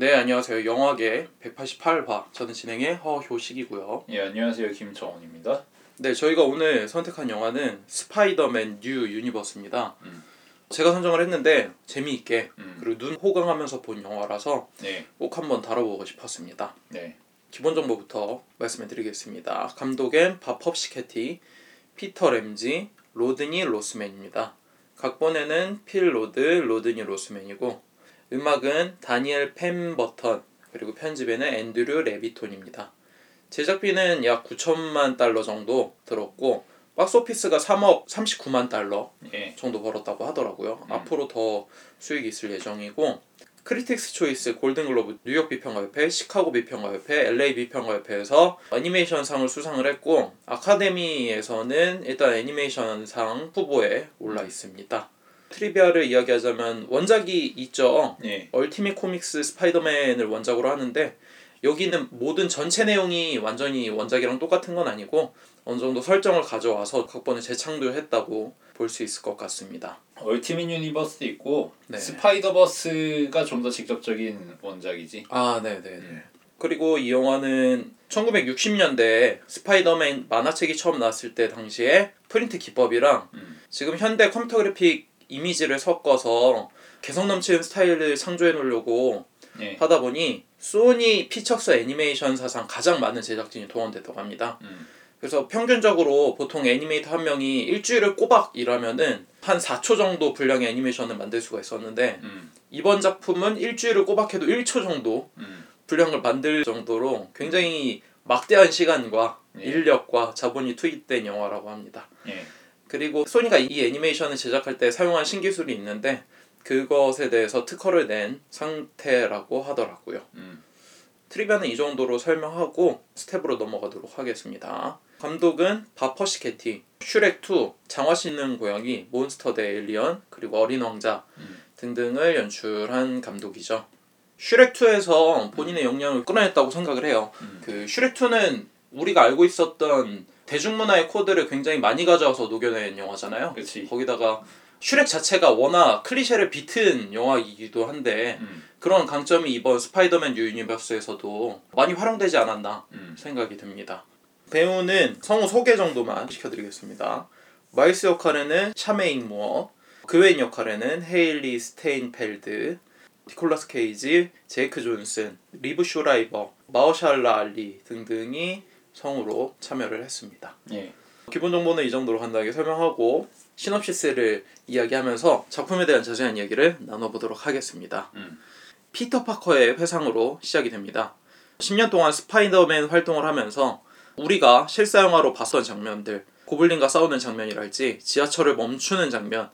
네, 안녕하세요. 영화계 188화. 저는 진행의 허효식이고요. 예 안녕하세요 김정원입니다. 네, 저희가 오늘 선택한 영화는 스파이더맨 뉴 유니버스입니다. 음. 제가 선정을 했는데 재미있게 음. 그리고 눈 호강하면서 본 영화라서 네, 꼭 한번 다뤄보고 싶었습니다. 네, 기본 정보부터 말씀해 드리겠습니다. 감독은 밥 퍼시케티, 피터 램지, 로드니 로스맨입니다. 각본에는 필 로드, 로드니 로스맨이고 음악은 다니엘 펜버턴 그리고 편집에는 앤드류 레비톤입니다. 제작비는 약 9천만 달러 정도 들었고 박스오피스가 3억 39만 달러 예, 정도 벌었다고 하더라고요. 음. 앞으로 더 수익이 있을 예정이고 크리틱스 초이스 골든글로브 뉴욕 비평가협회 시카고 비평가협회 LA 비평가협회에서 애니메이션 상을 수상을 했고 아카데미에서는 일단 애니메이션 상 후보에 올라 있습니다. trivia를 이야기하자면 원작이 있죠. 예, 얼티밋 코믹스 스파이더맨을 원작으로 하는데 여기는 모든 전체 내용이 완전히 원작이랑 똑같은 건 아니고 어느 정도 설정을 가져와서 각본을 재창조했다고 볼 수 있을 것 같습니다. 얼티밋 유니버스도 있고 네. 스파이더버스가 좀 더 직접적인 원작이지. 아, 네, 네. 음. 그리고 이 영화는 1960년대에 스파이더맨 만화책이 처음 나왔을 때 당시에 프린트 기법이랑 음. 지금 현대 컴퓨터 그래픽 이미지를 섞어서 개성 넘치는 스타일을 창조해 놓으려고 예, 하다 보니 소니 피처스 애니메이션 사상 가장 많은 제작진이 동원됐다고 합니다. 음, 그래서 평균적으로 보통 애니메이터 한 명이 일주일을 꼬박 일하면은 한 4초 정도 분량의 애니메이션을 만들 수가 있었는데 음, 이번 작품은 일주일을 꼬박 해도 1초 정도 음, 분량을 만들 정도로 굉장히 막대한 시간과 예. 인력과 자본이 투입된 영화라고 합니다. 예, 그리고 소니가 이 애니메이션을 제작할 때 사용한 신기술이 있는데 그것에 대해서 특허를 낸 상태라고 하더라고요. 음, trivia는 이 정도로 설명하고 스태프로 넘어가도록 하겠습니다. 감독은 밥 퍼시케티, 슈렉2, 장화 신은 고양이, 몬스터 대 에일리언, 그리고 어린 왕자 음. 등등을 연출한 감독이죠. 슈렉2에서 본인의 역량을 끌어냈다고 생각을 해요. 음. 그 슈렉2는 우리가 알고 있었던 대중문화의 코드를 굉장히 많이 가져와서 녹여낸 영화잖아요. 그렇지. 거기다가 슈렉 자체가 워낙 클리셰를 비튼 영화이기도 한데 음, 그런 강점이 이번 스파이더맨 뉴 유니버스에서도 많이 활용되지 않았나 음, 생각이 듭니다. 배우는 성우 소개 정도만 시켜드리겠습니다. 마일스 역할에는 샤메익 무어, 그웬 역할에는 헤일리 스테인펠드, 니콜라스 케이지, 제이크 존슨, 리브 슈라이버, 마허샬라 알리 등등이 성우로 참여를 했습니다. 예, 기본 정보는 이 정도로 간단하게 설명하고 시놉시스를 이야기하면서 작품에 대한 자세한 이야기를 나눠보도록 하겠습니다. 음, 피터 파커의 회상으로 시작이 됩니다. 10년 동안 스파이더맨 활동을 하면서 우리가 실사 영화로 봤던 장면들, 고블린과 싸우는 장면이랄지 지하철을 멈추는 장면,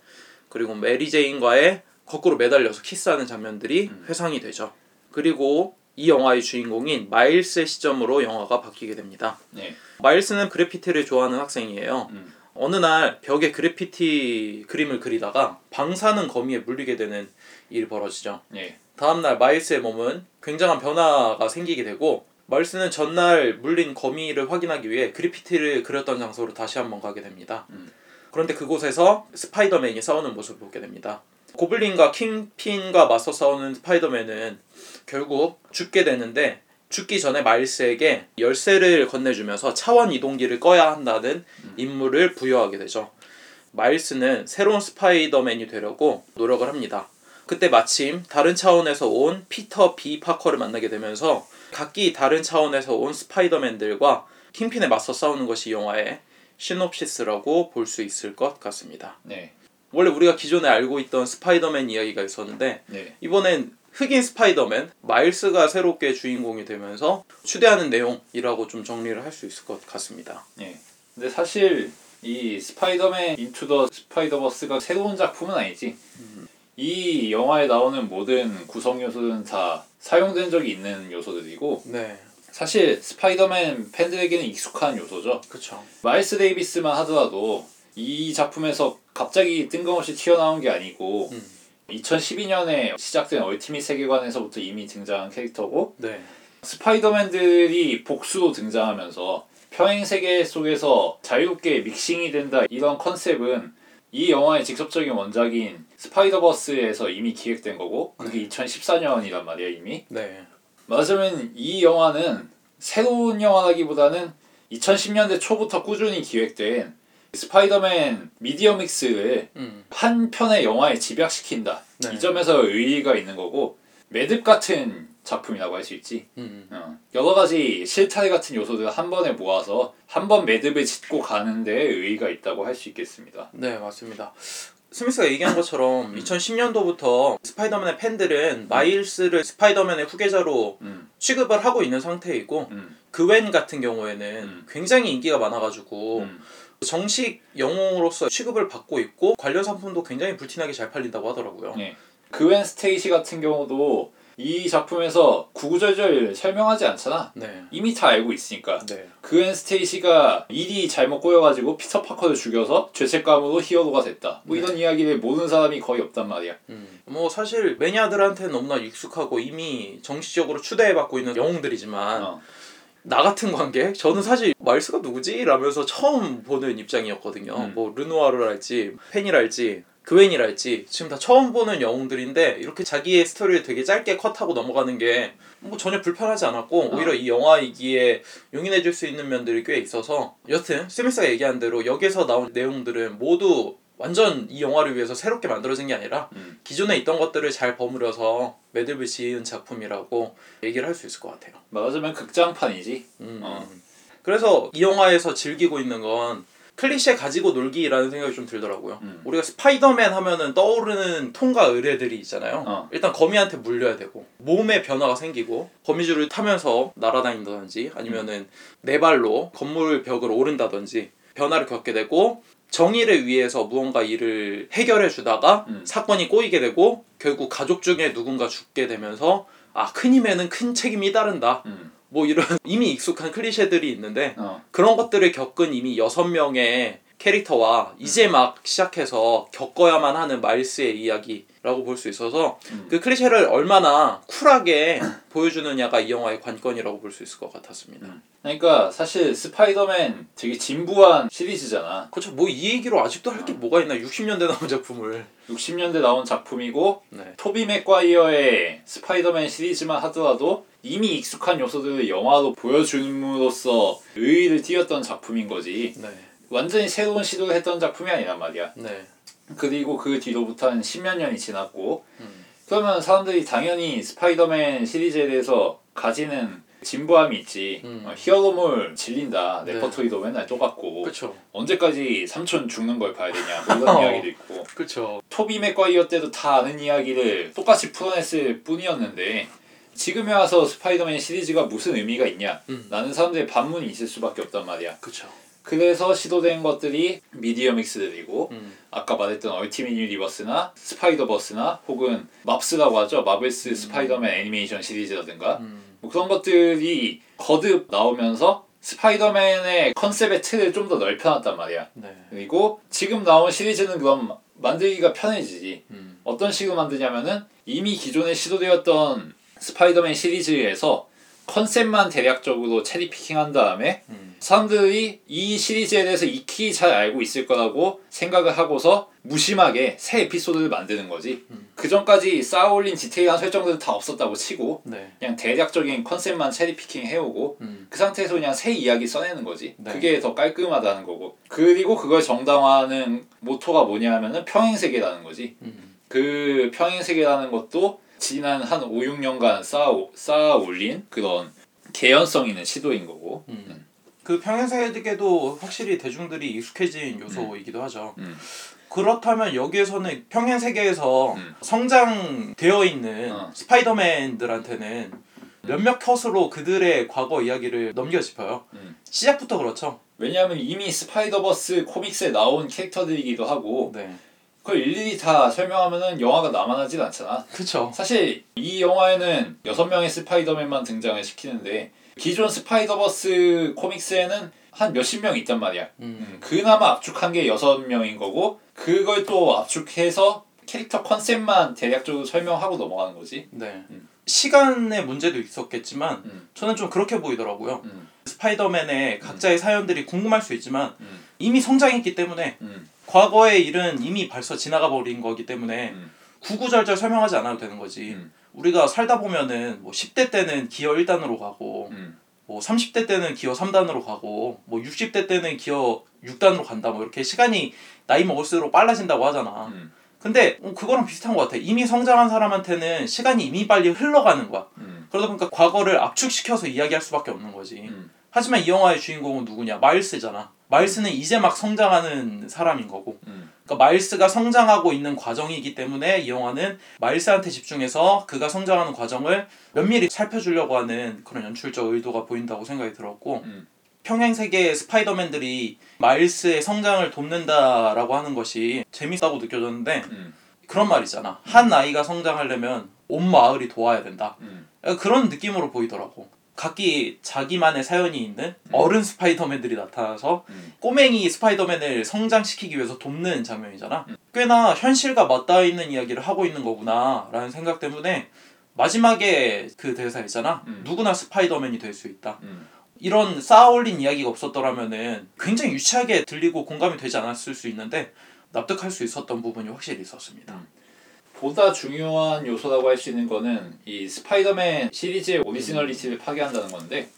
그리고 메리 제인과의 거꾸로 매달려서 키스하는 장면들이 음. 회상이 되죠. 그리고 이 영화의 주인공인 마일스의 시점으로 영화가 바뀌게 됩니다. 예, 마일스는 그래피티를 좋아하는 학생이에요. 음, 어느 날 벽에 그래피티 그림을 그리다가 방사능 거미에 물리게 되는 일이 벌어지죠. 예, 다음날 마일스의 몸은 굉장한 변화가 생기게 되고 마일스는 전날 물린 거미를 확인하기 위해 그래피티를 그렸던 장소로 다시 한번 가게 됩니다. 음. 그런데 그곳에서 스파이더맨이 싸우는 모습을 보게 됩니다. 고블린과 킹핀과 맞서 싸우는 스파이더맨은 결국 죽게 되는데 죽기 전에 마일스에게 열쇠를 건네주면서 차원 이동기를 꺼야 한다는 임무를 부여하게 되죠. 마일스는 새로운 스파이더맨이 되려고 노력을 합니다. 그때 마침 다른 차원에서 온 피터 B 파커를 만나게 되면서 각기 다른 차원에서 온 스파이더맨들과 킹핀에 맞서 싸우는 것이 이 영화의 시놉시스라고 볼 수 있을 것 같습니다. 네, 원래 우리가 기존에 알고 있던 스파이더맨 이야기가 있었는데 네, 이번엔 흑인 스파이더맨 마일스가 새롭게 주인공이 되면서 추대하는 내용이라고 좀 정리를 할 수 있을 것 같습니다. 예. 근데 사실 이 스파이더맨 Into the 스파이더버스가 새로운 작품은 아니지. 이 영화에 나오는 모든 구성 요소는 다 사용된 적이 있는 요소들이고 네, 사실 스파이더맨 팬들에게는 익숙한 요소죠. 그렇죠. 마일스 데이비스만 하더라도 이 작품에서 갑자기 뜬금없이 튀어나온 게 아니고 음. 2012년에 시작된 얼티밋 세계관에서부터 이미 등장한 캐릭터고 네, 스파이더맨들이 복수로 등장하면서 평행 세계 속에서 자유롭게 믹싱이 된다 이런 컨셉은 이 영화의 직접적인 원작인 스파이더버스에서 이미 기획된 거고 그게 2014년이란 말이야 이미. 네. 맞으면 이 영화는 새로운 영화라기보다는 2010년대 초부터 꾸준히 기획된 스파이더맨 media mix를 음. 한 편의 영화에 집약시킨다. 네. 이 점에서 의의가 있는 거고 매듭 같은 작품이라고 할 수 있지. 음. 어, 여러 가지 실타래 같은 요소들을 한 번에 모아서 한 번 매듭을 짓고 가는 데 의의가 있다고 할 수 있겠습니다. 네, 맞습니다. 스미스가 얘기한 것처럼 음. 2010년도부터 스파이더맨의 팬들은 마일스를 스파이더맨의 후계자로 음, 취급을 하고 있는 상태이고 음, 그웬 같은 경우에는 음. 굉장히 인기가 많아가지고 음. 정식 영웅으로서 취급을 받고 있고 관련 상품도 굉장히 불티나게 잘 팔린다고 하더라고요. 네. 그웬 스테이시 같은 경우도 이 작품에서 구구절절 설명하지 않잖아. 네. 이미 다 알고 있으니까. 네. 그웬 스테이시가 일이 잘못 꼬여가지고 피터 파커를 죽여서 죄책감으로 히어로가 됐다. 뭐 이런 이야기를 모르는 사람이 거의 없단 말이야. 음. 뭐 사실 매니아들한테는 너무나 익숙하고 이미 정식적으로 추대받고 있는 영웅들이지만 어. 나 같은 관객 저는 사실 마일스가 누구지? 라면서 처음 보는 입장이었거든요. 음. 뭐 누아르랄지 페니랄지 그웬이랄지 지금 다 처음 보는 영웅들인데 이렇게 자기의 스토리를 되게 짧게 컷하고 넘어가는 게 뭐 전혀 불편하지 않았고 오히려 이 영화이기에 용인해줄 수 있는 면들이 꽤 있어서 여튼 스미스가 얘기한 대로 여기서 나온 내용들은 모두 완전 이 영화를 위해서 새롭게 만들어진 게 아니라 음. 기존에 있던 것들을 잘 버무려서 매듭을 지은 작품이라고 얘기를 할 수 있을 것 같아요. 말하자면 극장판이지. 음. 어. 그래서 이 영화에서 즐기고 있는 건 클리셰 가지고 놀기라는 생각이 좀 들더라고요. 음. 우리가 스파이더맨 하면은 떠오르는 통과 의뢰들이 있잖아요. 어. 일단 거미한테 물려야 되고 몸에 변화가 생기고 거미줄을 타면서 날아다닌다든지 아니면은 네 발로 건물 벽을 오른다든지 변화를 겪게 되고 정의를 위해서 무언가 일을 해결해 주다가 음. 사건이 꼬이게 되고 결국 가족 중에 누군가 죽게 되면서 아 큰 힘에는 큰 책임이 따른다. 음. 뭐 이런 이미 익숙한 클리셰들이 있는데 어. 그런 것들을 겪은 이미 여섯 명의 캐릭터와 이제 막 시작해서 겪어야만 하는 마일스의 이야기 라고 볼 수 있어서 음. 그 클리셰를 얼마나 쿨하게 보여주느냐가 이 영화의 관건이라고 볼 수 있을 것 같았습니다. 음. 그러니까 사실 스파이더맨 되게 진부한 시리즈잖아. 그렇죠. 뭐 이 얘기로 아직도 할게 뭐가 있나? 60년대 나온 작품을. 60년대 나온 작품이고 네. 토비 맥과이어의 스파이더맨 시리즈만 하더라도 이미 익숙한 요소들을 영화로 보여줌으로써 의의를 띄었던 작품인 거지. 네. 완전히 새로운 시도를 했던 작품이 아니란 말이야. 네. 그리고 그 뒤로부터 한 십몇 년이 지났고 음. 그러면 사람들이 당연히 스파이더맨 시리즈에 대해서 가지는 진부함이 있지. 음. 어, 히어로물 질린다. 네. 레퍼토리도 맨날 똑같고 그렇죠. 언제까지 삼촌 죽는 걸 봐야 되냐. 뭐 이런 어. 이야기도 있고. 그렇죠. 토비 맥과이어 때도 다 아는 이야기를 똑같이 풀어냈을 뿐이었는데 지금에 와서 스파이더맨 시리즈가 무슨 의미가 있냐 음. 라는 사람들의 반문이 있을 수밖에 없단 말이야 그렇죠. 그래서 시도된 것들이 media mix들이고 음. 아까 말했던 얼티밋 유니버스나 스파이더버스나 혹은 맙스라고 하죠 마블스 스파이더맨 애니메이션 시리즈라든가 음. 뭐 그런 것들이 거듭 나오면서 스파이더맨의 컨셉의 틀을 좀 더 넓혀놨단 말이야 네. 그리고 지금 나온 시리즈는 그럼 만들기가 편해지지 음. 어떤 식으로 만드냐면은 이미 기존에 시도되었던 스파이더맨 시리즈에서 컨셉만 대략적으로 체리 피킹한 다음에 음. 사람들이 이 시리즈에 대해서 익히 잘 알고 있을 거라고 생각을 하고서 무심하게 새 에피소드를 만드는 거지. 음. 그 전까지 쌓아올린 디테일한 설정들은 다 없었다고 치고 네. 그냥 대략적인 컨셉만 체리 피킹 해오고 음. 그 상태에서 그냥 새 이야기 써내는 거지. 네. 그게 더 깔끔하다는 거고. 그리고 그걸 정당화하는 모토가 뭐냐 하면은 평행세계라는 거지. 음. 그 평행세계라는 것도 지난 한 5, 6년간 쌓아, 쌓아 올린 그런 개연성 있는 시도인 거고. 음. 그 평행세계도 확실히 대중들이 익숙해진 요소이기도 하죠. 음. 그렇다면 여기에서는 평행 세계에서 음. 성장되어 있는 어. 스파이더맨들한테는 몇몇 컷으로 그들의 과거 이야기를 넘겨 짚어요. 음. 시작부터 그렇죠. 왜냐하면 이미 스파이더버스 comics에 나온 캐릭터들이기도 하고 네. 그걸 일일이 다 설명하면은 영화가 남아나질 않잖아. 그렇죠. 사실 이 영화에는 여섯 명의 스파이더맨만 등장을 시키는데 기존 스파이더버스 comics에는 한 몇십 명 있단 말이야. 음. 음, 그나마 압축한 게 여섯 명인 거고 그걸 또 압축해서 캐릭터 컨셉만 대략적으로 설명하고 넘어가는 거지. 네. 음. 시간의 문제도 있었겠지만 음, 저는 좀 그렇게 보이더라고요. 음, 스파이더맨의 각자의 사연들이 궁금할 수 있지만 음, 이미 성장했기 때문에 음, 과거의 일은 이미 벌써 지나가 버린 거기 때문에 음. 구구절절 설명하지 않아도 되는 거지. 음. 우리가 살다 보면은 뭐 10대 때는 기어 1단으로 가고 음. 뭐 30대 때는 기어 3단으로 가고 뭐 60대 때는 기어 6단으로 간다 뭐 이렇게 시간이 나이 먹을수록 빨라진다고 하잖아. 음. 근데 어, 그거랑 비슷한 것 같아. 이미 성장한 사람한테는 시간이 이미 빨리 흘러가는 거야. 음. 그러다 보니까 과거를 압축시켜서 이야기할 수밖에 없는 거지. 음. 하지만 이 영화의 주인공은 누구냐? 마일스잖아. 마일스는 이제 막 성장하는 사람인 거고. 음. 그러니까 마일스가 성장하고 있는 과정이기 때문에 이 영화는 마일스한테 집중해서 그가 성장하는 과정을 면밀히 살펴주려고 하는 그런 연출적 의도가 보인다고 생각이 들었고 음. 평행 세계의 스파이더맨들이 마일스의 성장을 돕는다라고 하는 것이 재밌다고 느껴졌는데 음. 그런 말 있잖아. 한 아이가 성장하려면 온 마을이 도와야 된다. 음. 그런 느낌으로 보이더라고. 각기 자기만의 사연이 있는 어른 스파이더맨들이 나타나서 음. 꼬맹이 스파이더맨을 성장시키기 위해서 돕는 장면이잖아. 음. 꽤나 현실과 맞닿아 있는 이야기를 하고 있는 거구나라는 생각 때문에 마지막에 그 대사 있잖아. 음. 누구나 스파이더맨이 될 수 있다. 음. 이런 쌓아올린 이야기가 없었더라면은 굉장히 유치하게 들리고 공감이 되지 않았을 수 있는데 납득할 수 있었던 부분이 확실히 있었습니다. 음. 보다 중요한 요소라고 할 수 있는 거는 이 스파이더맨 시리즈의 originality를 파괴한다는 건데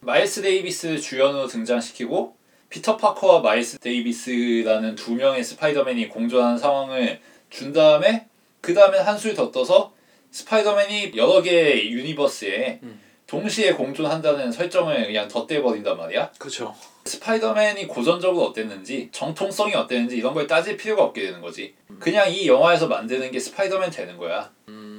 마일스 데이비스 주연으로 등장시키고 피터 파커와 마일스 데이비스라는 두 명의 스파이더맨이 공존하는 상황을 준 다음에 그 다음에 한술 더 떠서 스파이더맨이 여러 개의 universe에 음. 동시에 공존한다는 설정을 그냥 덧대버린단 말이야. 그렇죠. 스파이더맨이 고전적으로 어땠는지 정통성이 어땠는지 이런 걸 따질 필요가 없게 되는 거지. 그냥 이 영화에서 만드는 게 스파이더맨 되는 거야.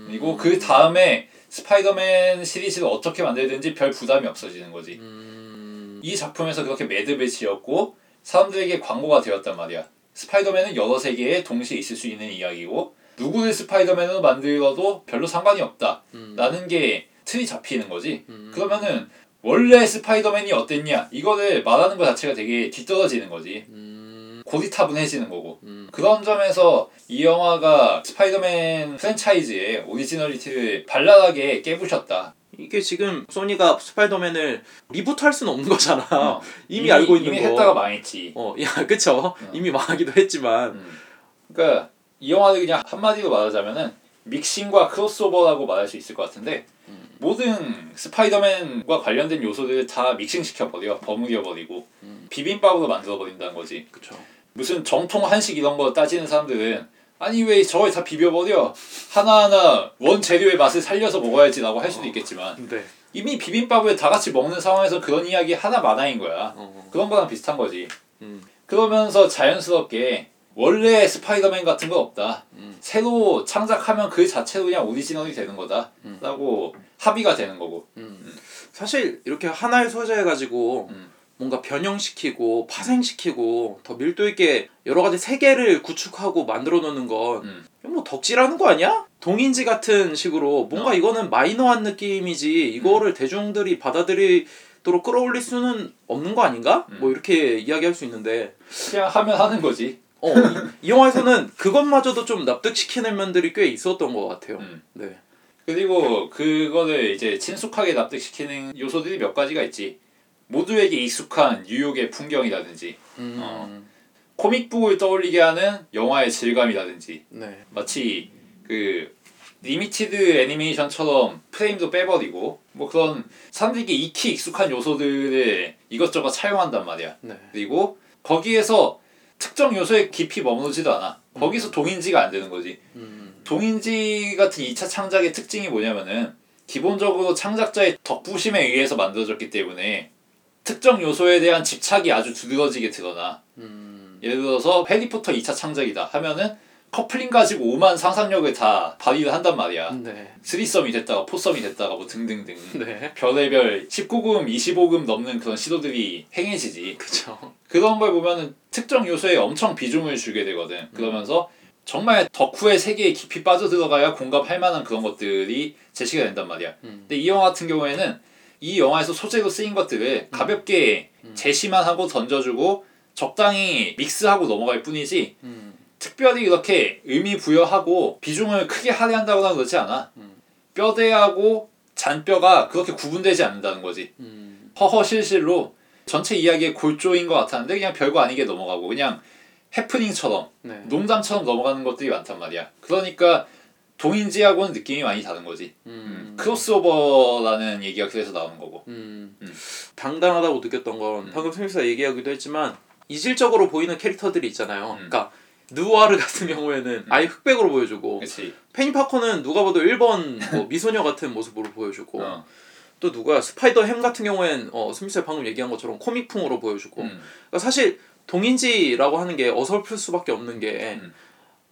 그리고 그 다음에 스파이더맨 시리즈를 어떻게 만들든지 별 부담이 없어지는 거지. 음... 이 작품에서 그렇게 매듭을 지었고 사람들에게 광고가 되었단 말이야. 스파이더맨은 여러 세계에 동시에 있을 수 있는 이야기고 누구를 스파이더맨으로 만들어도 별로 상관이 없다. 음... 라는 게 틀이 잡히는 거지 음... 그러면은 원래 스파이더맨이 어땠냐 이거를 말하는 것 자체가 되게 뒤떨어지는 거지 음... 고리타분해지는 거고 음... 그런 점에서 이 영화가 스파이더맨 프랜차이즈의 originality를 발랄하게 깨부셨다 이게 지금 소니가 스파이더맨을 reboot할 수는 없는 거잖아. 어, 이미, 알고 있는 이미 거. 했다가 망했지 어, 야, 그쵸. 이미 망하기도 했지만. 음. 그러니까 이 영화를 그냥 한마디로 말하자면은 믹싱과 크로스오버라고 말할 수 있을 것 같은데 음. 모든 스파이더맨과 관련된 요소들을 다 믹싱시켜 버려 버무려 버리고 음. 비빔밥으로 만들어 버린다는 거지 그쵸. 무슨 정통 한식 이런 거 따지는 사람들은 아니 왜 저걸 다 비벼버려 하나하나 원 재료의 맛을 살려서 먹어야지라고 할 수도 있겠지만 네. 이미 비빔밥을 다 같이 먹는 상황에서 그런 이야기 하나 마나인 거야 어. 그런 거랑 비슷한 거지 음. 그러면서 자연스럽게 원래 스파이더맨 같은 거 없다 음. 새로 창작하면 그 자체로 그냥 오리지널이 되는 거다 음. 라고 합의가 되는 거고 음. 사실 이렇게 하나의 소재 가지고 음. 뭔가 변형시키고 파생시키고 더 밀도 있게 여러 가지 세계를 구축하고 만들어 놓는 건 음. 뭐 덕질하는 거 아니야? 동인지 같은 식으로 뭔가 어. 이거는 마이너한 느낌이지 이거를 대중들이 받아들이도록 끌어올릴 수는 없는 거 아닌가? 음. 뭐 이렇게 이야기할 수 있는데 그냥 하면 하는 거지 어, 이, 이 영화에서는 그것마저도 좀 납득시키는 면들이 꽤 있었던 것 같아요. 음. 네. 그리고 그거를 이제 친숙하게 납득시키는 요소들이 몇 가지가 있지. 모두에게 익숙한 뉴욕의 풍경이라든지 음, 어. comic book을 떠올리게 하는 영화의 질감이라든지 네. 마치 그 limited 애니메이션처럼 프레임도 빼버리고 뭐 그런 사람들에게 익히 익숙한 요소들을 이것저것 차용한단 말이야. 네. 그리고 거기에서 특정 요소에 깊이 머무르지도 않아. 거기서 동인지가 안 되는 거지. 음, 동인지 같은 2차 창작의 특징이 뭐냐면은 기본적으로 창작자의 덕부심에 의해서 만들어졌기 때문에 특정 요소에 대한 집착이 아주 두드러지게 드러나 음, 예를 들어서 해리포터 2차 창작이다 하면은 커플링 가지고 오만 상상력을 다 발휘를 한단 말이야 네. 스리썸이 됐다가 포썸이 됐다가 뭐 등등등 네. 별의별 19금 25금 넘는 그런 시도들이 행해지지 그쵸. 그런 걸 보면은 특정 요소에 엄청 비중을 주게 되거든. 그러면서 정말 덕후의 세계에 깊이 빠져들어가야 공감할 만한 그런 것들이 제시가 된단 말이야. 음. 근데 이 영화 같은 경우에는 이 영화에서 소재로 쓰인 것들을 가볍게 제시만 하고 던져주고 적당히 믹스하고 넘어갈 뿐이지 음, 특별히 이렇게 의미 부여하고 비중을 크게 할애한다거나 그러지 않아. 음. 뼈대하고 잔뼈가 그렇게 구분되지 않는다는 거지. 음, 허허실실로 전체 이야기의 골조인 것 같았는데 그냥 별거 아니게 넘어가고 그냥 해프닝처럼 네. 농담처럼 넘어가는 것들이 많단 말이야. 그러니까 동인지하고는 느낌이 많이 다른 거지. 음. 크로스오버라는 얘기가 그래서 나오는 거고. 음. 음. 당당하다고 느꼈던 건 음. 방금 스미스가 얘기하기도 했지만 이질적으로 보이는 캐릭터들이 있잖아요. 음. 그러니까 누아르 같은 경우에는 아예 흑백으로 보여주고 그렇지. 페니 파커는 누가 봐도 일본 뭐 미소녀 같은 모습으로 보여주고 어. 또 누구야 스파이더 햄 같은 경우엔 어, 스미스가 방금 얘기한 것처럼 코믹풍으로 보여주고 음. 그러니까 사실 동인지라고 하는 게 어설플 수밖에 없는 게 음.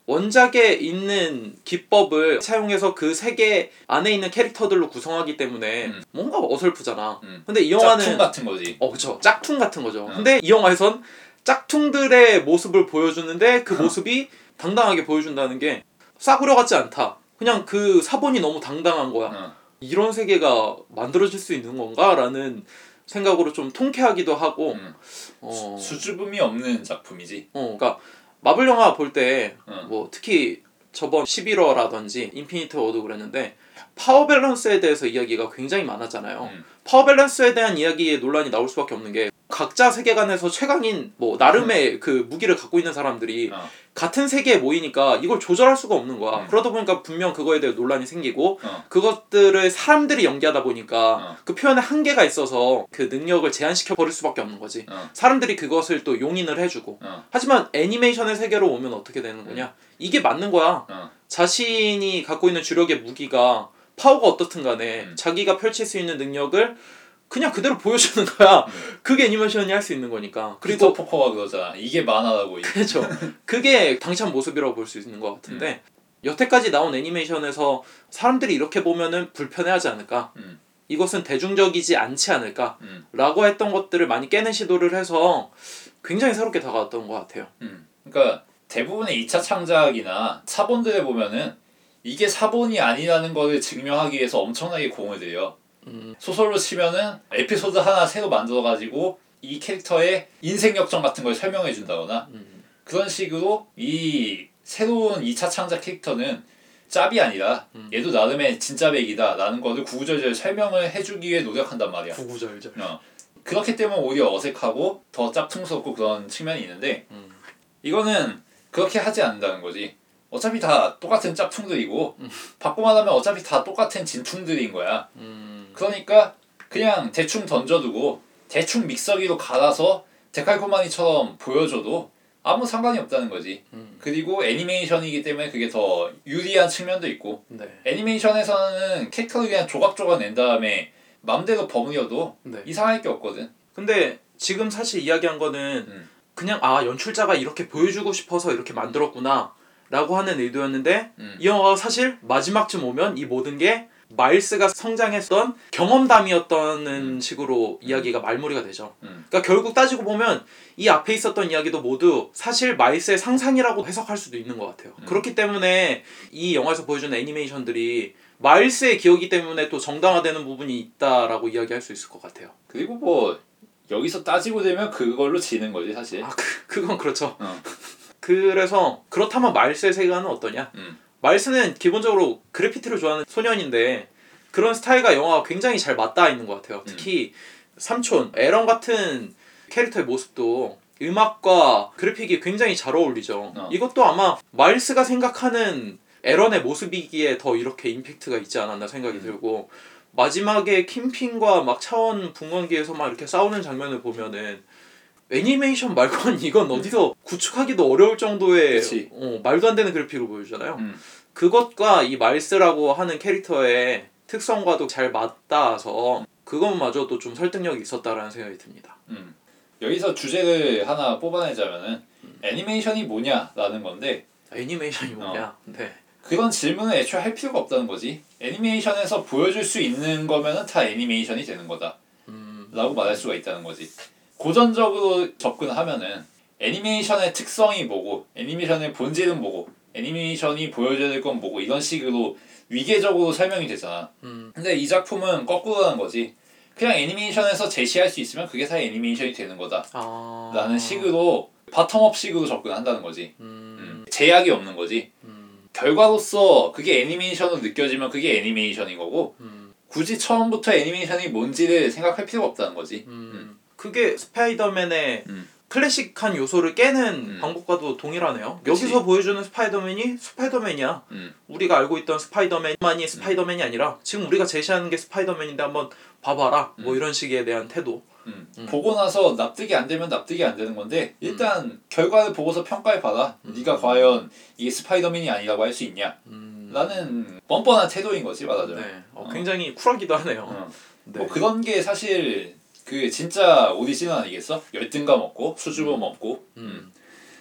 원작에 있는 기법을 사용해서 그 세계 안에 있는 캐릭터들로 구성하기 때문에 음. 뭔가 어설프잖아. 음. 근데 이 짝퉁 영화는 같은 거지. 어 그쵸 짝퉁 같은 거죠. 어. 근데 이 영화에선 짝퉁들의 모습을 보여주는데 그 모습이 당당하게 보여준다는 게 싸구려 같지 않다. 그냥 그 사본이 너무 당당한 거야. 어. 이런 세계가 만들어질 수 있는 건가라는 생각으로 좀 통쾌하기도 하고 음. 어, 수줍음이 없는 작품이지. 어 그러니까 마블 영화 볼때 어. 뭐 특히 저번 11화라든지 인피니트 워도 그랬는데 파워 밸런스에 대해서 이야기가 굉장히 많았잖아요. 음. 파워 밸런스에 대한 이야기에 논란이 나올 수밖에 없는 게 각자 세계관에서 최강인 뭐 나름의 그 무기를 갖고 있는 사람들이 어. 같은 세계에 모이니까 이걸 조절할 수가 없는 거야. 음. 그러다 보니까 분명 그거에 대해 논란이 생기고 어. 그것들을 사람들이 연기하다 보니까 어. 그 표현에 한계가 있어서 그 능력을 제한시켜 버릴 수밖에 없는 거지. 어. 사람들이 그것을 또 용인을 해주고. 어. 하지만 애니메이션의 세계로 오면 어떻게 되는 거냐? 이게 맞는 거야. 어. 자신이 갖고 있는 주력의 무기가 파워가 어떻든 간에 음. 자기가 펼칠 수 있는 능력을 그냥 그대로 보여주는 거야. 음. 그게 애니메이션이 할 수 있는 거니까. 그리고 포커가 그러잖아. 이게 만화라고. 그렇죠. 그게 당찬 모습이라고 볼 수 있는 것 같은데 여태까지 나온 애니메이션에서 사람들이 이렇게 보면은 불편해하지 않을까? 음. 이것은 대중적이지 않지 않을까? 음. 라고 했던 것들을 많이 깨는 시도를 해서 굉장히 새롭게 다가왔던 것 같아요. 음. 그러니까 대부분의 2차 창작이나 사본들에 보면은 이게 사본이 아니라는 거를 증명하기 위해서 엄청나게 공을 들여. 음. 소설로 치면은 에피소드 하나 새로 만들어 가지고 이 캐릭터의 인생 역정 같은 걸 설명해 준다거나 음. 그런 식으로 이 새로운 2차 창작 캐릭터는 짭이 아니라 음. 얘도 나름의 진짜 백이다 라는 거를 구구절절 설명을 해주기 위해 노력한단 말이야. 구구절절. 어. 그렇기 때문에 오히려 어색하고 더 짭퉁스럽고 그런 측면이 있는데 음. 이거는 그렇게 하지 않는다는 거지. 어차피 다 똑같은 짭퉁들이고 음. 바꿔 말하면 어차피 다 똑같은 진퉁들인 거야. 음. 그러니까 그냥 대충 던져두고 대충 믹서기로 갈아서 데칼코마니처럼 보여줘도 아무 상관이 없다는 거지. 음. 그리고 애니메이션이기 때문에 그게 더 유리한 측면도 있고 네. 애니메이션에서는 캐릭터를 그냥 조각조각 낸 다음에 맘대로 버무려도 네. 이상할 게 없거든. 근데 지금 사실 이야기한 거는 음. 그냥 아 연출자가 이렇게 보여주고 싶어서 이렇게 만들었구나 라고 하는 의도였는데 음. 이 영화가 사실 마지막쯤 오면 이 모든 게 마일스가 성장했던 경험담이었다는 식으로 이야기가 말무리가 되죠. 음. 그러니까 결국 따지고 보면 이 앞에 있었던 이야기도 모두 사실 마일스의 상상이라고 해석할 수도 있는 것 같아요. 음. 그렇기 때문에 이 영화에서 보여주는 애니메이션들이 마일스의 기억이 때문에 또 정당화되는 부분이 있다라고 이야기할 수 있을 것 같아요. 그리고 뭐 여기서 따지고 되면 그걸로 지는 거지 사실. 아, 그, 그건 그렇죠. 어. 그래서 그렇다면 마일스의 세계관은 어떠냐? 음. 마일스는 기본적으로 그래피티를 좋아하는 소년인데 그런 스타일과 영화가 굉장히 잘 맞닿아 있는 것 같아요. 특히 삼촌, 에런 같은 캐릭터의 모습도 음악과 그래픽이 굉장히 잘 어울리죠. 어. 이것도 아마 마일스가 생각하는 에런의 모습이기에 더 이렇게 임팩트가 있지 않았나 생각이 음. 들고 마지막에 킴핑과 막 차원 붕원기에서 막 이렇게 싸우는 장면을 보면은 애니메이션 말고는 이건 어디서 구축하기도 어려울 정도의. 어, 말도 안 되는 그래픽으로 보여주잖아요. 음. 그것과 이 말스라고 하는 캐릭터의 특성과도 잘 맞닿아서 그것마저도 좀 설득력이 있었다라는 생각이 듭니다. 음. 여기서 주제를 하나 뽑아내자면은 애니메이션이 뭐냐라는 건데 애니메이션이 뭐냐? 네. 그런 질문을 애초에 할 필요가 없다는 거지. 애니메이션에서 보여줄 수 있는 거면은 다 애니메이션이 되는 거다. 음, 라고 말할 수가 있다는 거지. 고전적으로 접근하면은 애니메이션의 특성이 뭐고 애니메이션의 본질은 뭐고 애니메이션이 보여줘야 될 건 뭐고 이런 식으로 위계적으로 설명이 되잖아. 음, 근데 이 작품은 거꾸로라는 거지. 그냥 애니메이션에서 제시할 수 있으면 그게 다 애니메이션이 되는 거다. 아, 라는 식으로 bottom-up 식으로 접근한다는 거지. 음, 음. 제약이 없는 거지. 음, 결과로서 그게 애니메이션으로 느껴지면 그게 애니메이션인 거고 음, 굳이 처음부터 애니메이션이 뭔지를 생각할 필요가 없다는 거지. 음. 그게 스파이더맨의 음. 클래식한 요소를 깨는 음. 방법과도 동일하네요. 그치. 여기서 보여주는 스파이더맨이 스파이더맨이야. 음. 우리가 알고 있던 스파이더맨만이 스파이더맨이 아니라 지금 우리가 제시하는 게 스파이더맨인데 한번 봐봐라. 뭐 음. 이런 식에 대한 태도. 음. 음. 보고 나서 납득이 안 되면 납득이 안 되는 건데 일단 결과를 보고서 평가해 봐라. 음. 네가 과연 이게 스파이더맨이 아니라고 할 수 있냐? 음. 라는 뻔뻔한 태도인 거지 말하자면. 네. 어, 어. 굉장히 쿨하기도 하네요. 어. 네. 뭐 그런 게 사실 그 진짜 오리지널 아니겠어? 열등감 없고 수줍음 없고. 음.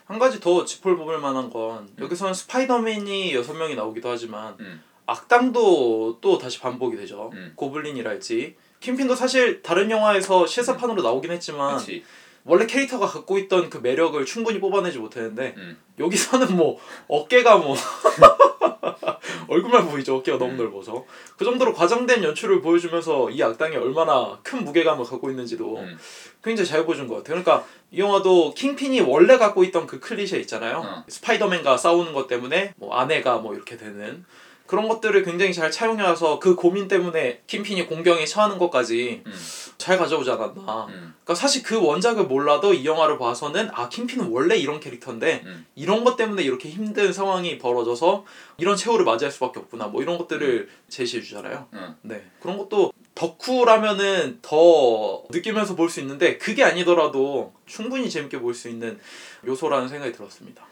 한 가지 더 짚어볼 만한 건 여기서는 스파이더맨이 여섯 명이 나오기도 하지만 음. 악당도 또 다시 반복이 되죠. 음. 고블린이랄지 킹핀도 사실 다른 영화에서 실사판으로 나오긴 했지만 그렇지. 원래 캐릭터가 갖고 있던 그 매력을 충분히 뽑아내지 못했는데 음. 여기서는 뭐 어깨가 뭐 얼굴만 보이죠 어깨가 너무 음. 넓어서 그 정도로 과장된 연출을 보여주면서 이 악당이 얼마나 큰 무게감을 갖고 있는지도 음. 굉장히 잘 보여준 것 같아요 그러니까 이 영화도 킹핀이 원래 갖고 있던 그 클리셰 있잖아요 어. 스파이더맨과 싸우는 것 때문에 뭐 아내가 뭐 이렇게 되는 그런 것들을 굉장히 잘 차용해와서 그 고민 때문에 킹핀이 공경에 처하는 것까지 음. 잘 가져오지 않았나 음. 그러니까 사실 그 원작을 몰라도 이 영화를 봐서는 아 킹핀은 원래 이런 캐릭터인데 음. 이런 것 때문에 이렇게 힘든 상황이 벌어져서 이런 최후를 맞이할 수밖에 없구나 뭐 이런 것들을 제시해 주잖아요. 음. 네 그런 것도 덕후라면은 더 느끼면서 볼 수 있는데 그게 아니더라도 충분히 재밌게 볼 수 있는 요소라는 생각이 들었습니다.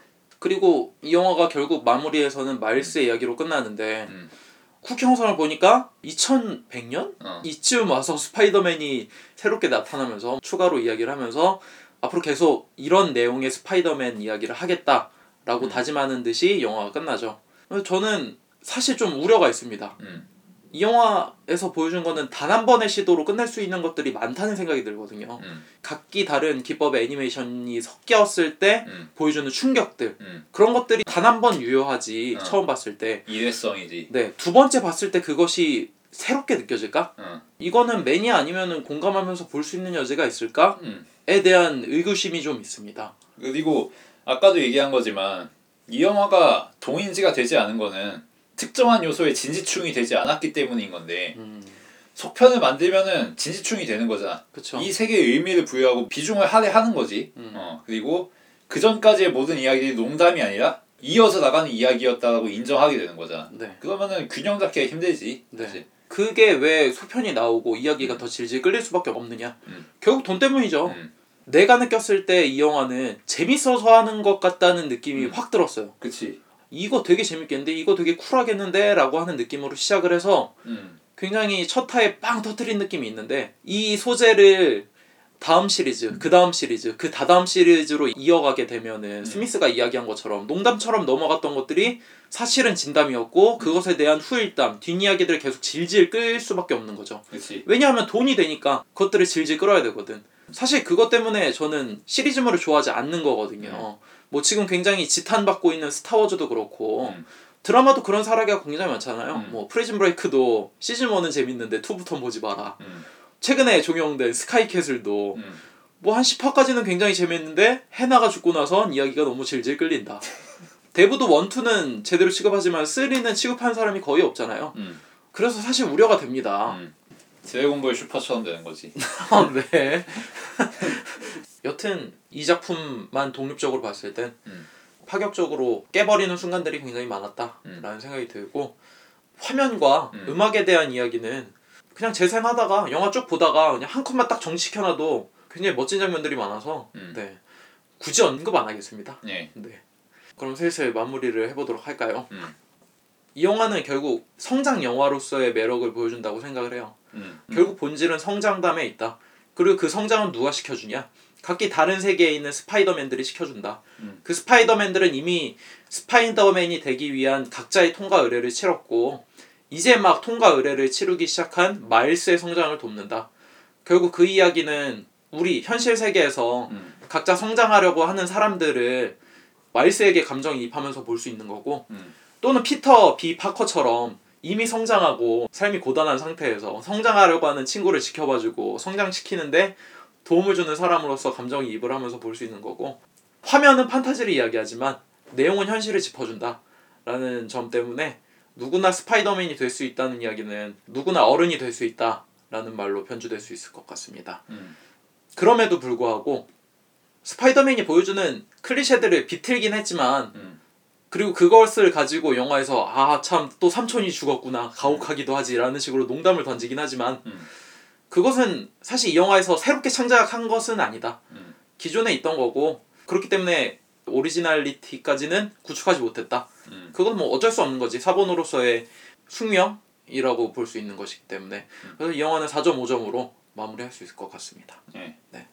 그리고 이 영화가 결국 마무리에서는 마일스의 이야기로 끝나는데 음. 쿠키 영상을 보니까 2100년 어. 이쯤 와서 스파이더맨이 새롭게 나타나면서 추가로 이야기를 하면서 앞으로 계속 이런 내용의 스파이더맨 이야기를 하겠다라고 음. 다짐하는 듯이 영화가 끝나죠. 저는 사실 좀 우려가 있습니다. 음. 이 영화에서 보여준 거는 단 한 번의 시도로 끝낼 수 있는 것들이 많다는 생각이 들거든요. 음. 각기 다른 기법의 애니메이션이 섞였을 때 음. 보여주는 충격들 음. 그런 것들이 단 한 번 유효하지 어. 처음 봤을 때 일회성이지. 네, 두 번째 봤을 때 그것이 새롭게 느껴질까? 어. 이거는 매니아 아니면은 공감하면서 볼 수 있는 여지가 있을까? 음. 에 대한 의구심이 좀 있습니다. 그리고 아까도 얘기한 거지만 이 영화가 동인지가 되지 않은 거는 특정한 요소에 진지충이 되지 않았기 때문인 건데 음, 속편을 만들면은 진지충이 되는 거잖아. 그쵸. 이 세계에 의미를 부여하고 비중을 할애하는 거지. 음. 어, 그리고 그 전까지의 모든 이야기들이 농담이 아니라 이어서 나가는 이야기였다라고 인정하게 되는 거잖아. 네. 그러면은 균형 잡기가 힘들지. 네. 사실. 그게 왜 소편이 나오고 이야기가 더 질질 끌릴 수밖에 없느냐? 음. 결국 돈 때문이죠. 음. 내가 느꼈을 때 이 영화는 재밌어서 하는 것 같다는 느낌이 음. 확 들었어요. 그치. 이거 되게 재밌겠는데, 이거 되게 쿨하겠는데, 라고 하는 느낌으로 시작을 해서 음. 굉장히 첫 화에 빵 터트린 느낌이 있는데, 이 소재를 다음 시리즈, 그 다음 시리즈, 그 다다음 시리즈로 이어가게 되면은 스미스가 이야기한 것처럼 농담처럼 넘어갔던 것들이 사실은 진담이었고 그것에 대한 후일담, 뒷이야기들을 계속 질질 끌 수밖에 없는 거죠. 그치. 왜냐하면 돈이 되니까 그것들을 질질 끌어야 되거든. 사실 그것 때문에 저는 시리즈물을 좋아하지 않는 거거든요. 뭐 지금 굉장히 지탄받고 있는 스타워즈도 그렇고 음. 드라마도 그런 사례가 굉장히 많잖아요. 음. 뭐 프리즌 브레이크도 시즌 1은 재밌는데 2부터 보지 마라. 음. 최근에 종영된 스카이캐슬도 음. 뭐한 10화까지는 굉장히 재밌는데 혜나가 죽고 나선 이야기가 너무 질질 끌린다. 대부도 1, 2는 제대로 취급하지만 3는 취급하는 사람이 거의 없잖아요. 음. 그래서 사실 우려가 됩니다. 음. 드래곤볼 슈퍼처럼 되는 거지. 아, 네. 여튼 이 작품만 독립적으로 봤을 땐 음. 파격적으로 깨버리는 순간들이 굉장히 많았다라는 음. 생각이 들고 화면과 음. 음. 악에 대한 이야기는 그냥 재생하다가 영화 쭉 보다가 그냥 한 컷만 딱 정식해놔도 굉장히 멋진 장면들이 많아서 음. 네 굳이 언급 안 하겠습니다. 예. 네. 그럼 슬슬 마무리를 해보도록 할까요? 음. 이 영화는 결국 성장 영화로서의 매력을 보여준다고 생각을 해요. 음. 음. 결국 본질은 성장담에 있다. 그리고 그 성장은 누가 시켜주냐? 각기 다른 세계에 있는 스파이더맨들이 시켜준다. 음. 그 스파이더맨들은 이미 스파이더맨이 되기 위한 각자의 통과 의뢰를 치렀고 이제 막 통과 의뢰를 치르기 시작한 마일스의 성장을 돕는다. 결국 그 이야기는 우리 현실 세계에서 음. 각자 성장하려고 하는 사람들을 마일스에게 감정이입하면서 볼 수 있는 거고 음. 또는 피터 비 파커처럼 이미 성장하고 삶이 고단한 상태에서 성장하려고 하는 친구를 지켜봐주고 성장시키는데 도움을 주는 사람으로서 감정이입을 하면서 볼 수 있는 거고 화면은 판타지를 이야기하지만 내용은 현실을 짚어준다 라는 점 때문에 누구나 스파이더맨이 될 수 있다는 이야기는 누구나 어른이 될 수 있다 라는 말로 변주될 수 있을 것 같습니다 음. 그럼에도 불구하고 스파이더맨이 보여주는 클리셰들을 비틀긴 했지만 음. 그리고 그것을 가지고 영화에서 아 참 또 삼촌이 죽었구나 가혹하기도 하지라는 식으로 농담을 던지긴 하지만 음. 그것은 사실 이 영화에서 새롭게 창작한 것은 아니다. 음. 기존에 있던 거고 그렇기 때문에 오리지널리티까지는 구축하지 못했다. 음. 그건 뭐 어쩔 수 없는 거지. 사본으로서의 숙명이라고 볼 수 있는 것이기 때문에 그래서 이 영화는 4점 5점으로 마무리할 수 있을 것 같습니다. 예. 네.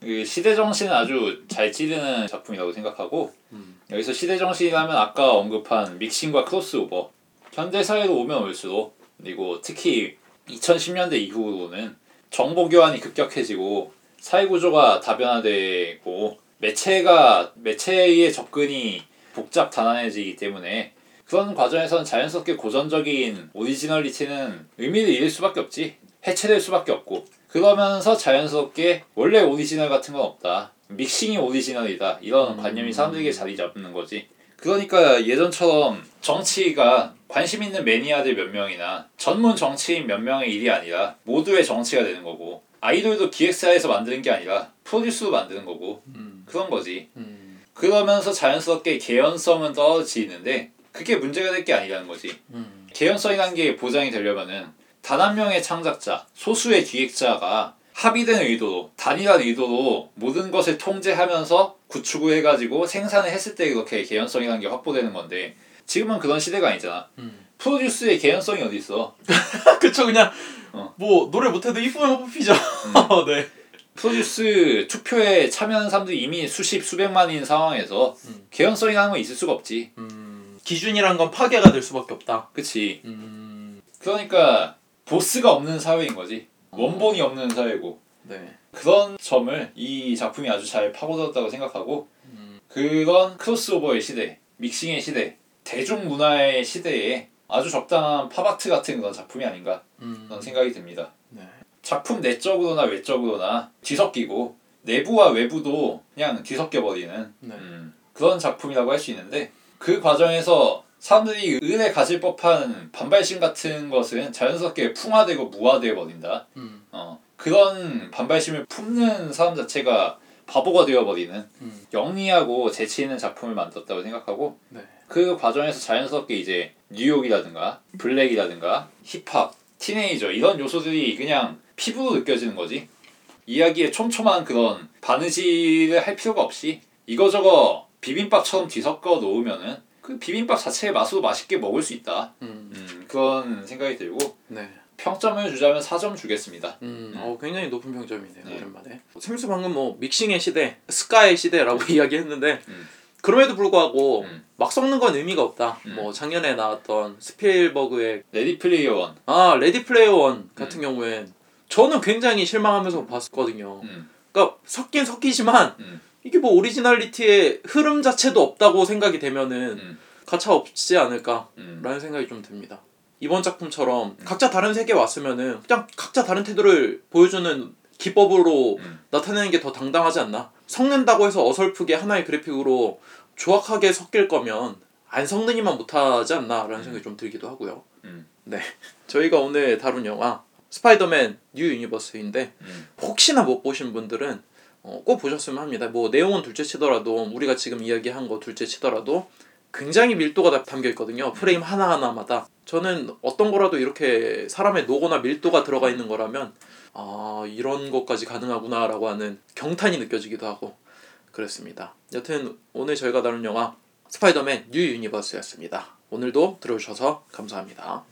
그 시대 정신을 아주 잘 찌르는 작품이라고 생각하고 음. 여기서 시대 정신이라면 아까 언급한 믹싱과 크로스오버 현대 사회로 오면 올수록 그리고 특히 2010년대 이후로는 정보 교환이 급격해지고 사회 구조가 다변화되고 매체가 매체의 접근이 복잡 단단해지기 때문에 그런 과정에선 자연스럽게 고전적인 originality는 의미를 잃을 수밖에 없지 해체될 수밖에 없고 그러면서 자연스럽게 원래 오리지널 같은 건 없다 믹싱이 오리지널이다 이런 음. 관념이 사람들에게 자리 잡는 거지 그러니까 예전처럼 정치가 관심 있는 매니아들 몇 명이나 전문 정치인 몇 명의 일이 아니라 모두의 정치가 되는 거고 아이돌도 기획사에서 만드는 게 아니라 프로듀스로 만드는 거고 음. 그런 거지 음. 그러면서 자연스럽게 개연성은 떨어지는데 그게 문제가 될 게 아니라는 거지 음. 개연성이라는 게 보장이 되려면은 단 한 명의 창작자, 소수의 기획자가 합의된 의도로, 단일한 의도로 모든 것을 통제하면서 구축을 해가지고 생산을 했을 때 그렇게 개연성이라는 게 확보되는 건데 지금은 그런 시대가 아니잖아. 음. 프로듀스의 개연성이 어디 있어? 그쵸 그냥 어. 뭐 노래 못해도 이쁘면 뽑히죠. 네. 프로듀스 투표에 참여하는 사람들이 이미 수십 수백만인 상황에서 음. 개연성이라는 건 있을 수가 없지. 음. 기준이란 건 파괴가 될 수밖에 없다. 그치? 음. 그러니까 보스가 없는 사회인 거지. 원본이 없는 사회고. 네. 그런 점을 이 작품이 아주 잘 파고들었다고 생각하고 음. 그런 크로스오버의 시대, 믹싱의 시대, 대중문화의 시대에 아주 적당한 팝아트 같은 그런 작품이 아닌가 음. 그런 생각이 듭니다. 네. 작품 내적으로나 외적으로나 뒤섞이고 내부와 외부도 그냥 뒤섞여버리는 네. 음, 그런 작품이라고 할 수 있는데 그 과정에서 사람들이 을에 가질 법한 반발심 같은 것은 자연스럽게 풍화되고 무화되어 버린다. 음. 어, 그런 반발심을 품는 사람 자체가 바보가 되어버리는 음. 영리하고 재치 있는 작품을 만들었다고 생각하고 네. 그 과정에서 자연스럽게 이제 뉴욕이라든가 블랙이라든가 힙합, 티네이저 이런 요소들이 그냥 피부로 느껴지는 거지 이야기에 촘촘한 그런 바느질을 할 필요가 없이 이거저거 비빔밥처럼 뒤섞어 놓으면은 그 비빔밥 자체의 맛으로 맛있게 먹을 수 있다 음. 음, 그런 생각이 들고 네. 평점을 주자면 4점 주겠습니다 음, 어, 굉장히 높은 평점이네요. 네. 오랜만에. 샘수 방금 뭐 믹싱의 시대, 스카의 시대라고 이야기했는데 음. 그럼에도 불구하고 음. 막 섞는 건 의미가 없다. 음. 뭐 작년에 나왔던 스필버그의 레디 플레이어 원 아 레디 플레이어 원 같은 경우엔 저는 굉장히 실망하면서 봤거든요. 음. 그러니까 섞긴 섞이지만 음. 이게 뭐 originality의 흐름 자체도 없다고 생각이 되면은 음. 가차 없지 않을까라는 음. 생각이 좀 듭니다. 이번 작품처럼 각자 다른 세계에 왔으면은 그냥 각자 다른 태도를 보여주는 기법으로 음. 나타내는 게 더 당당하지 않나? 섞는다고 해서 어설프게 하나의 그래픽으로 조악하게 섞일 거면 안 섞느니만 못하지 않나라는 생각이 좀 들기도 하고요. 음. 네, 저희가 오늘 다룬 영화 스파이더맨 뉴 유니버스인데 음. 혹시나 못 보신 분들은 어, 꼭 보셨으면 합니다. 뭐 내용은 둘째 치더라도 우리가 지금 이야기한 거 둘째 치더라도 굉장히 밀도가 다 담겨 있거든요. 프레임 하나 하나마다 저는 어떤 거라도 이렇게 사람의 노고나 밀도가 들어가 있는 거라면 아 이런 것까지 가능하구나라고 하는 경탄이 느껴지기도 하고 그랬습니다. 여튼 오늘 저희가 다룬 영화 스파이더맨 뉴 유니버스였습니다. 오늘도 들어주셔서 감사합니다.